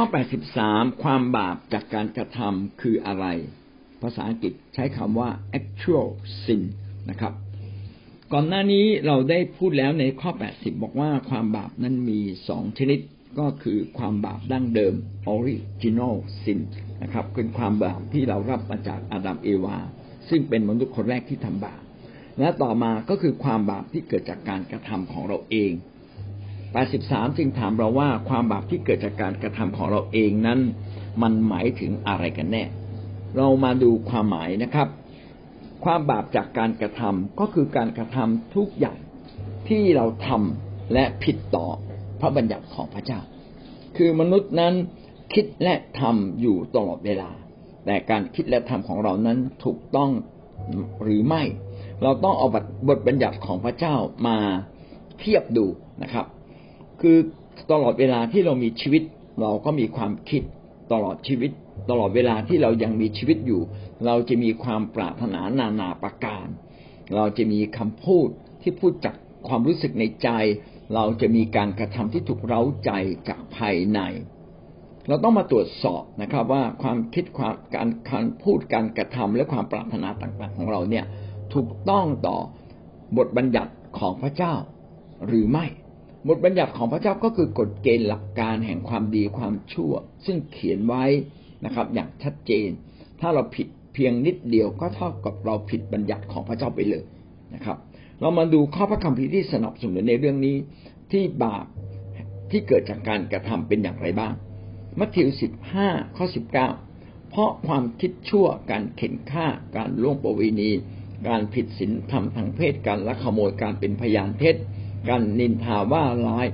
ข้อ 83 ความบาปจากการกระทำคืออะไร ภาษาอังกฤษใช้คำว่า actual sin นะครับ ก่อนหน้านี้เราได้พูดแล้วในข้อ 80 บอกว่าความบาปนั้นมีสองชนิดก็คือความบาปดั้งเดิม original sin นะครับเป็นความบาปที่เรารับมาจากอาดัมเอวา ซึ่งเป็นมนุษย์คนแรกที่ทำบาปและต่อมาก็คือความบาปที่เกิดจากการกระทำของเราเอง 83 จึงถามเราว่าความบาปที่เกิดจากการกระทำของเราเองนั้น มันหมายถึงอะไรกันแน่ เรามาดูความหมายนะครับ ความบาปจากการกระทำก็คือการกระทำทุกอย่างที่เราทำและผิดต่อพระบัญญัติของพระเจ้า คือมนุษย์นั้นคิดและทำอยู่ตลอดเวลา แต่การคิดและทำของเรานั้นถูกต้องหรือไม่ เราต้องเอาบทบัญญัติของพระเจ้ามาเทียบดูนะครับ คือตลอดเวลาที่เรามีชีวิต เราก็มีความคิดตลอดชีวิต ตลอดเวลาที่เรายังมีชีวิตอยู่ เราจะมีความปรารถนานานาประการ เราจะมีคำพูดที่พูดจากความรู้สึกในใจ เราจะมีการกระทำที่ถูกเร้าใจจากภายใน เราต้องมาตรวจสอบนะครับ ว่าความคิดความการการพูดการกระทำและความปรารถนาต่างๆ ของเราเนี่ยถูกต้องต่อบทบัญญัติของพระเจ้าหรือไม่ บทบัญญัติของพระเจ้าก็คือกฎเกณฑ์หลักการแห่งความดีความชั่ว ซึ่งเขียนไว้นะครับ อย่างชัดเจน ถ้าเราผิดเพียงนิดเดียวก็เท่ากับเราผิดบัญญัติของพระเจ้าไปเลยนะครับ เรามาดูข้อพระคัมภีร์ที่สนับสนุนในเรื่องนี้ที่บาปที่เกิดจากการกระทำเป็นอย่างไรบ้าง มัทธิวสิบห้าข้อสิบเก้าเพราะความคิดชั่วการเข็นฆ่าการล่วงประเวณี การผิดศีลธรรมทางเพศการลักขโมยการเป็นพยานเท็จ การนินทาว่าร้าย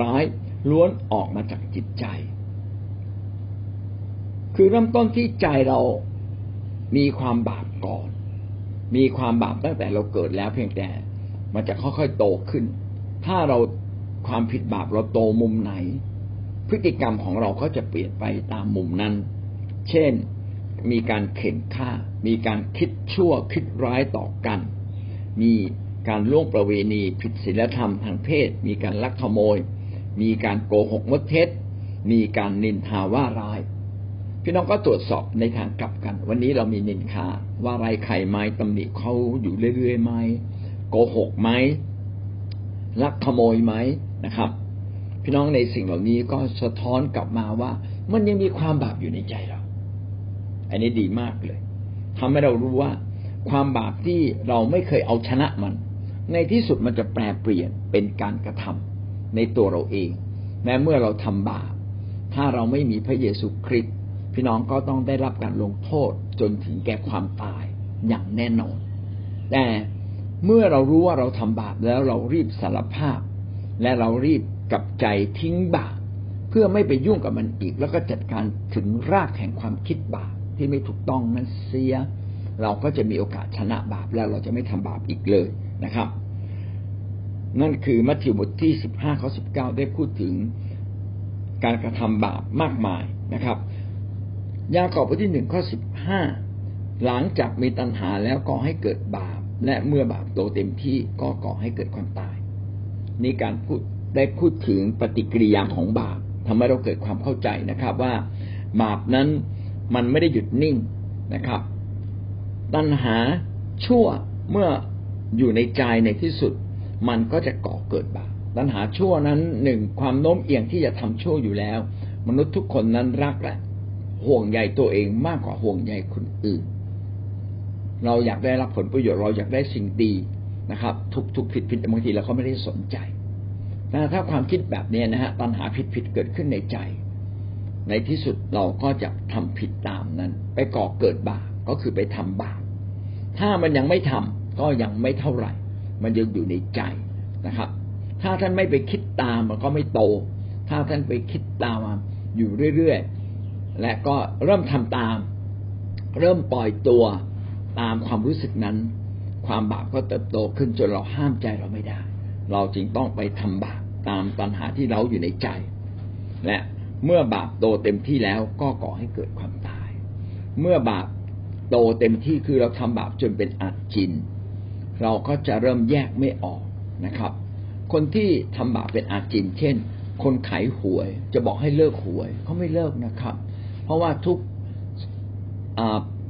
ร้ายล้วนออกมาจากจิตใจ คือเริ่มต้นที่ใจเรามีความบาปก่อน มีความบาปตั้งแต่เราเกิดแล้วเพียงแต่ มันจะค่อยๆโตขึ้น ถ้าเราความผิดบาปเราโตมุมไหน พฤติกรรมของเราก็จะเปลี่ยนไปตามมุมนั้น เช่น มีการเข็นฆ่า มีการคิดชั่วคิดร้ายต่อกัน มี การล่วงประเวณีผิดศีลธรรมทางเพศ มีการลักขโมย มีการโกหกมดเท็จ มีการนินทาว่าร้าย พี่น้องก็ตรวจสอบในทางกลับกัน วันนี้เรามีนินทาว่าไรใครไหมตำหนิเขาอยู่เรื่อยๆไหมโกหกไหมลักขโมยไหมนะครับ พี่น้องในสิ่งเหล่านี้ก็สะท้อนกลับมาว่ามันยังมีความบาปอยู่ในใจเรา อันนี้ดีมากเลยทำให้เรารู้ว่าความบาปที่เราไม่เคยเอาชนะมัน ในที่สุดมันจะแปลเปลี่ยนเป็นการกระทำในตัวเราเอง แม้เมื่อเราทำบาปถ้าเราไม่มีพระเยซูคริสต์พี่น้องก็ต้องได้รับการลงโทษจนถึงแก่ความตายอย่างแน่นอน แต่เมื่อเรารู้ว่าเราทำบาปแล้วเรารีบสารภาพ และเรารีบกับใจทิ้งบาปเพื่อไม่ไปยุ่งกับมันอีก แล้วก็จัดการถึงรากแห่งความคิดบาปที่ไม่ถูกต้องนั้นเสีย เราก็จะมีโอกาสชนะบาปแล้วเราจะไม่ทำบาปอีกเลยนะครับ นั่นคือมัทธิวบทที่สิบห้าข้อสิบเก้าได้พูดถึงการกระทำบาปมากมายนะครับ ยากอบบทที่หนึ่งข้อสิบห้าหลังจากมีตัณหาแล้วก็ให้เกิดบาป และเมื่อบาปโตเต็มที่ก็ก่อให้เกิดความตาย นี่การพูดได้พูดถึงปฏิกิริยาของบาปทำให้เราเกิดความเข้าใจนะครับ ว่าบาปนั้นมันไม่ได้หยุดนิ่งนะครับ ตัณหาชั่วเมื่ออยู่ในใจในที่สุด มันก็จะก่อเกิดบาปตัณหาชั่วนั้นหนึ่งความโน้มเอียงที่จะทำชั่วอยู่แล้ว มนุษย์ทุกคนนั้นรักแหละห่วงใยตัวเองมากกว่าห่วงใยคนอื่น เราอยากได้รับผลประโยชน์เราอยากได้สิ่งดีนะครับ ทุกทุกผิดผิดบางทีเราก็ไม่ได้สนใจนะถ้าความคิดแบบนี้นะฮะตัณหาผิดผิดเกิดขึ้นในใจ ในที่สุดเราก็จะทำผิดตามนั้น ไปก่อเกิดบาปก็คือไปทำบาปถ้ามันยังไม่ทำก็ยังไม่เท่าไหร่ มันยังอยู่ในใจนะครับ ถ้าท่านไม่ไปคิดตามมันก็ไม่โต ถ้าท่านไปคิดตามอยู่เรื่อยๆ และก็เริ่มทำตาม เริ่มปล่อยตัวตามความรู้สึกนั้น ความบาปก็เติบโตขึ้นจนเราห้ามใจเราไม่ได้ เราจึงต้องไปทำบาปตามตัณหาที่เราอยู่ในใจ และเมื่อบาปโตเต็มที่แล้วก็ก่อให้เกิดความตาย เมื่อบาปโตเต็มที่คือเราทำบาปจนเป็นอาจิน เราก็จะเริ่มแยกไม่ออกนะครับ คนที่ทำบาปเป็นอาจินเช่น คนขายหวยจะบอกให้เลิกหวยเขาไม่เลิกนะครับ เพราะว่าทุก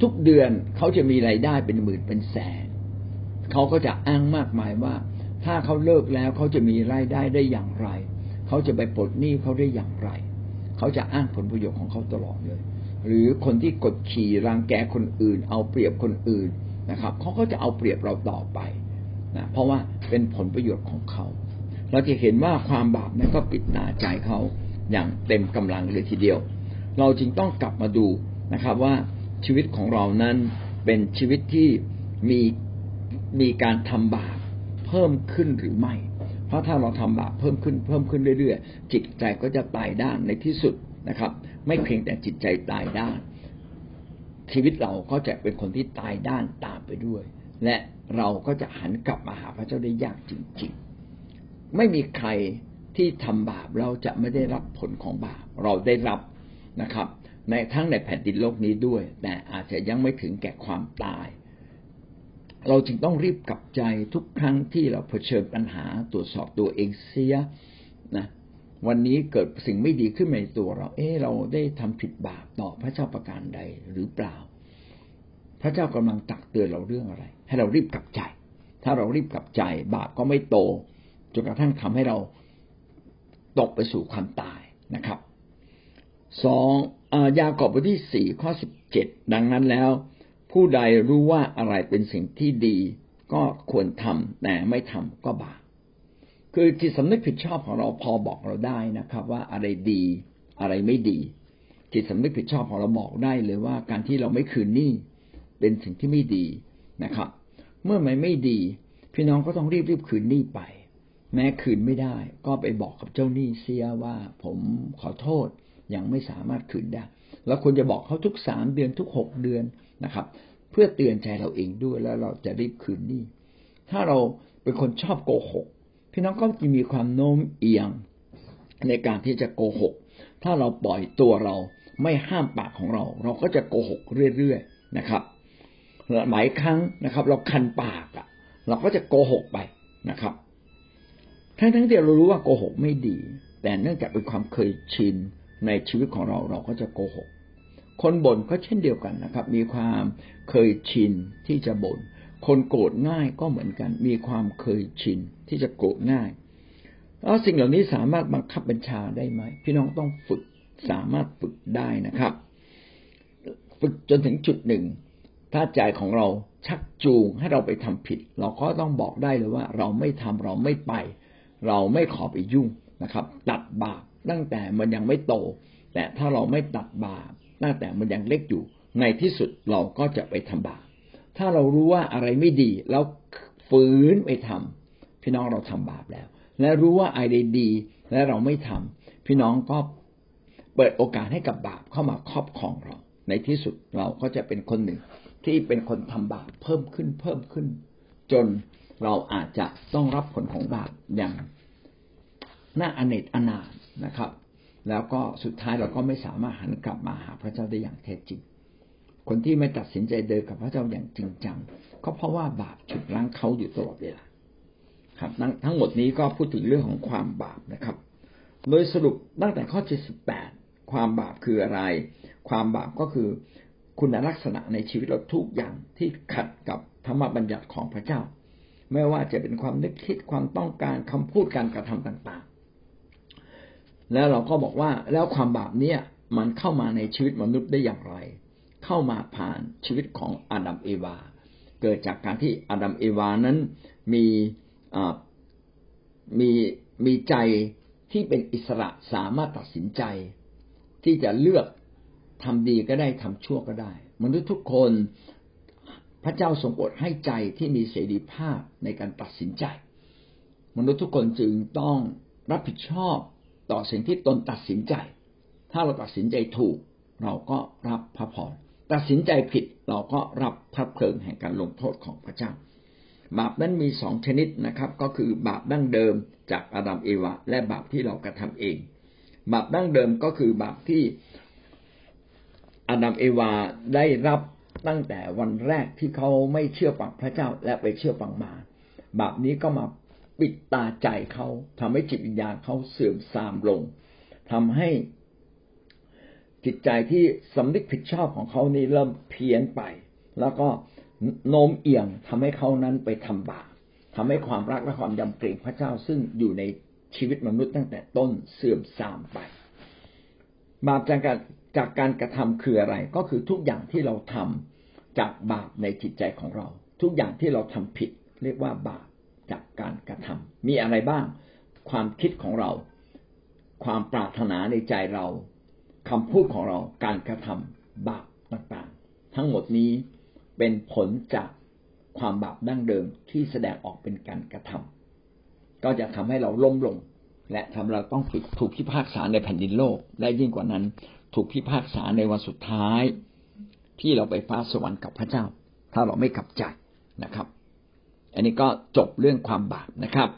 ทุกเดือนเขาจะมีรายได้เป็นหมื่นเป็นแสนเขาก็จะอ้างมากมายว่า ถ้าเขาเลิกแล้วเขาจะมีรายได้ได้อย่างไร เขาจะไปปลดหนี้เขาได้อย่างไร เขาจะอ้างผลประโยชน์ของเขาตลอดเลย หรือคนที่กดขี่รังแกคนอื่น เอาเปรียบคนอื่น นะครับเขาก็จะเอาเปรียบเราต่อไปนะเพราะว่าเป็นผลประโยชน์ของเขา เราจะเห็นว่าความบาปนั้นก็ปิดหน้าใจเขาอย่างเต็มกำลังเลยทีเดียว เราจึงต้องกลับมาดูนะครับว่าชีวิตของเรานั้นเป็นชีวิตที่มีมีการทำบาปเพิ่มขึ้นหรือไม่ เพราะถ้าเราทำบาปเพิ่มขึ้นเพิ่มขึ้นเรื่อยๆ จิตใจก็จะตายด้านในที่สุดนะครับ ไม่เพียงแต่จิตใจตายด้าน ชีวิตเราก็จะเป็นคนที่ตายด้านตามไปด้วย และเราก็จะหันกลับมาหาพระเจ้าได้ยากจริงๆ ไม่มีใครที่ทำบาปเราจะไม่ได้รับผลของบาป เราได้รับนะครับ ในทั้งในแผ่นดินโลกนี้ด้วย แต่อาจจะยังไม่ถึงแก่ความตาย เราจึงต้องรีบกลับใจทุกครั้งที่เราเผชิญปัญหาตรวจสอบตัวเองเสียนะ วันนี้เกิดสิ่งไม่ดีขึ้นในตัวเรา เออเราได้ทำผิดบาปต่อพระเจ้าประการใดหรือเปล่า พระเจ้ากำลังตักเตือนเราเรื่องอะไร ให้เรารีบกลับใจ ถ้าเรารีบกลับใจ บาปก็ไม่โตจนกระทั่งทำให้เราตกไปสู่ความตายนะครับสองยากอบบทที่สี่ข้อสิบเจ็ดดังนั้นแล้ว ผู้ใดรู้ว่าอะไรเป็นสิ่งที่ดี ก็ควรทำแต่ไม่ทำก็บาป คือจิตสำนึกผิดชอบของเราพอบอกเราได้นะครับ ว่าอะไรดีอะไรไม่ดี จิตสำนึกผิดชอบของเราบอกได้เลยว่าการที่เราไม่คืนหนี้เป็นสิ่งที่ไม่ดีนะครับ เมื่อมันไม่ดี พี่น้องก็ต้องรีบรีบคืนหนี้ไป แม้คืนไม่ได้ ก็ไปบอกกับเจ้าหนี้เสียว่าผมขอโทษยังไม่สามารถคืนได้ แล้วควรจะบอกเขาทุกสามเดือนทุกหกเดือนนะครับ เพื่อเตือนใจเราเองด้วยแล้วเราจะรีบคืนหนี้ถ้าเราเป็นคนชอบโกหก พี่น้องก็จะมีความโน้มเอียงในการที่จะโกหก ถ้าเราปล่อยตัวเราไม่ห้ามปากของเรา เราก็จะโกหกเรื่อยๆนะครับหลายครั้งนะครับ เราคันปากอะ เราก็จะโกหกไปนะครับ ทั้งทั้งที่เรารู้ว่าโกหกไม่ดี แต่เนื่องจากเป็นความเคยชินในชีวิตของเราเราก็จะโกหก คนบ่นก็เช่นเดียวกันนะครับ มีความเคยชินที่จะบน่น คนโกรธง่ายก็เหมือนกัน มีความเคยชินที่จะโกรธง่ายแล้วสิ่งเหล่านี้สามารถบังคับบัญชาได้ไหม พี่น้องต้องฝึกสามารถฝึกได้นะครับ ฝึกจนถึงจุดหนึ่ง ถ้าใจของเราชักจูงให้เราไปทำผิด เราก็ต้องบอกได้เลยว่า เราไม่ทำเราไม่ไป เราไม่ขอไปยุ่งนะครับ ตัดบาปตั้งแต่มันยังไม่โต แต่ถ้าเราไม่ตัดบาปตั้งแต่มันยังเล็กอยู่ ในที่สุดเราก็จะไปทำบาป ถ้าเรารู้ว่าอะไรไม่ดี แล้วฝืนไปทำพี่น้องเราทำบาปแล้ว และรู้ว่าอะไรดี และเราไม่ทำพี่น้องก็เปิดโอกาสให้กับบาปเข้ามาครอบครองเรา ในที่สุดเราก็จะเป็นคนหนึ่ง ที่เป็นคนทำบาปเพิ่มขึ้นเพิ่มขึ้น จนเราอาจจะต้องรับผลของบาปอย่างน่าอเนจอนาถนะครับ แล้วก็สุดท้ายเราก็ไม่สามารถหันกลับมาหาพระเจ้าได้อย่างแท้จริง คนที่ไม่ตัดสินใจเดินกับพระเจ้าอย่างจริงจังก็เพราะว่าบาปฉุดรั้งเขาอยู่ตลอดเวลาครับทั้งหมดนี้ก็พูดถึงเรื่องของความบาปนะครับ โดยสรุปตั้งแต่ข้อที่สิบแปดความบาปคืออะไร ความบาปก็คือคุณลักษณะในชีวิตเราทุกอย่างที่ขัดกับธรรมบัญญัติของพระเจ้า ไม่ว่าจะเป็นความนึกคิดความต้องการคำพูดการกระทำต่างๆ แล้วเราก็บอกว่าแล้วความบาปเนี่ยมันเข้ามาในชีวิตมนุษย์ได้อย่างไร เข้ามาผ่านชีวิตของอาดัมเอวา เกิดจากการที่อาดัมเอวานั้นมีมีมีใจที่เป็นอิสระสามารถตัดสินใจ ที่จะเลือกทำดีก็ได้ทำชั่วก็ได้ มนุษย์ทุกคนพระเจ้าทรงโปรดให้ใจที่มีเสรีภาพในการตัดสินใจ มนุษย์ทุกคนจึงต้องรับผิดชอบต่อสิ่งที่ตนตัดสินใจ ถ้าเราตัดสินใจถูก เราก็รับพระพร ตัดสินใจผิดเราก็รับพระเพลิงแห่งการลงโทษของพระเจ้า บาปนั้นมีสองชนิดนะครับ ก็คือบาปดั้งเดิมจากอาดัมเอวาและบาปที่เรากระทำเอง บาปดั้งเดิมก็คือบาปที่อาดัมเอวาได้รับตั้งแต่วันแรกที่เขาไม่เชื่อฟังพระเจ้าและไปเชื่อฟังมา บาปนี้ก็มาปิดตาใจเขาทำให้จิตวิญญาณเขาเสื่อมทรามลงทำให้ จิตใจที่สำนึกผิดชอบของเขานี่เริ่มเพี้ยนไป แล้วก็โน้มเอียงทำให้เขานั้นไปทำบาปทำให้ความรักและความยำเกรงพระเจ้าซึ่งอยู่ในชีวิตมนุษย์ตั้งแต่ต้นเสื่อมทรามไป บาปจากการจากการกระทำคืออะไร ก็คือทุกอย่างที่เราทำจากบาปในจิตใจของเรา ทุกอย่างที่เราทำผิด เรียกว่าบาปจากการกระทำมีอะไรบ้าง ความคิดของเรา ความปรารถนาในใจเรา คำพูดของเราการกระทำบาปต่างๆ ทั้งหมดนี้เป็นผลจากความบาปดั้งเดิมที่แสดงออกเป็นการกระทำก็จะทำให้เราล้มลง และทำเราต้องถูกพิพากษาในแผ่นดินโลก และยิ่งกว่านั้นถูกพิพากษาในวันสุดท้าย ที่เราไปฟ้าสวรรค์กับพระเจ้า ถ้าเราไม่กลับใจนะครับ อันนี้ก็จบเรื่องความบาปนะครับ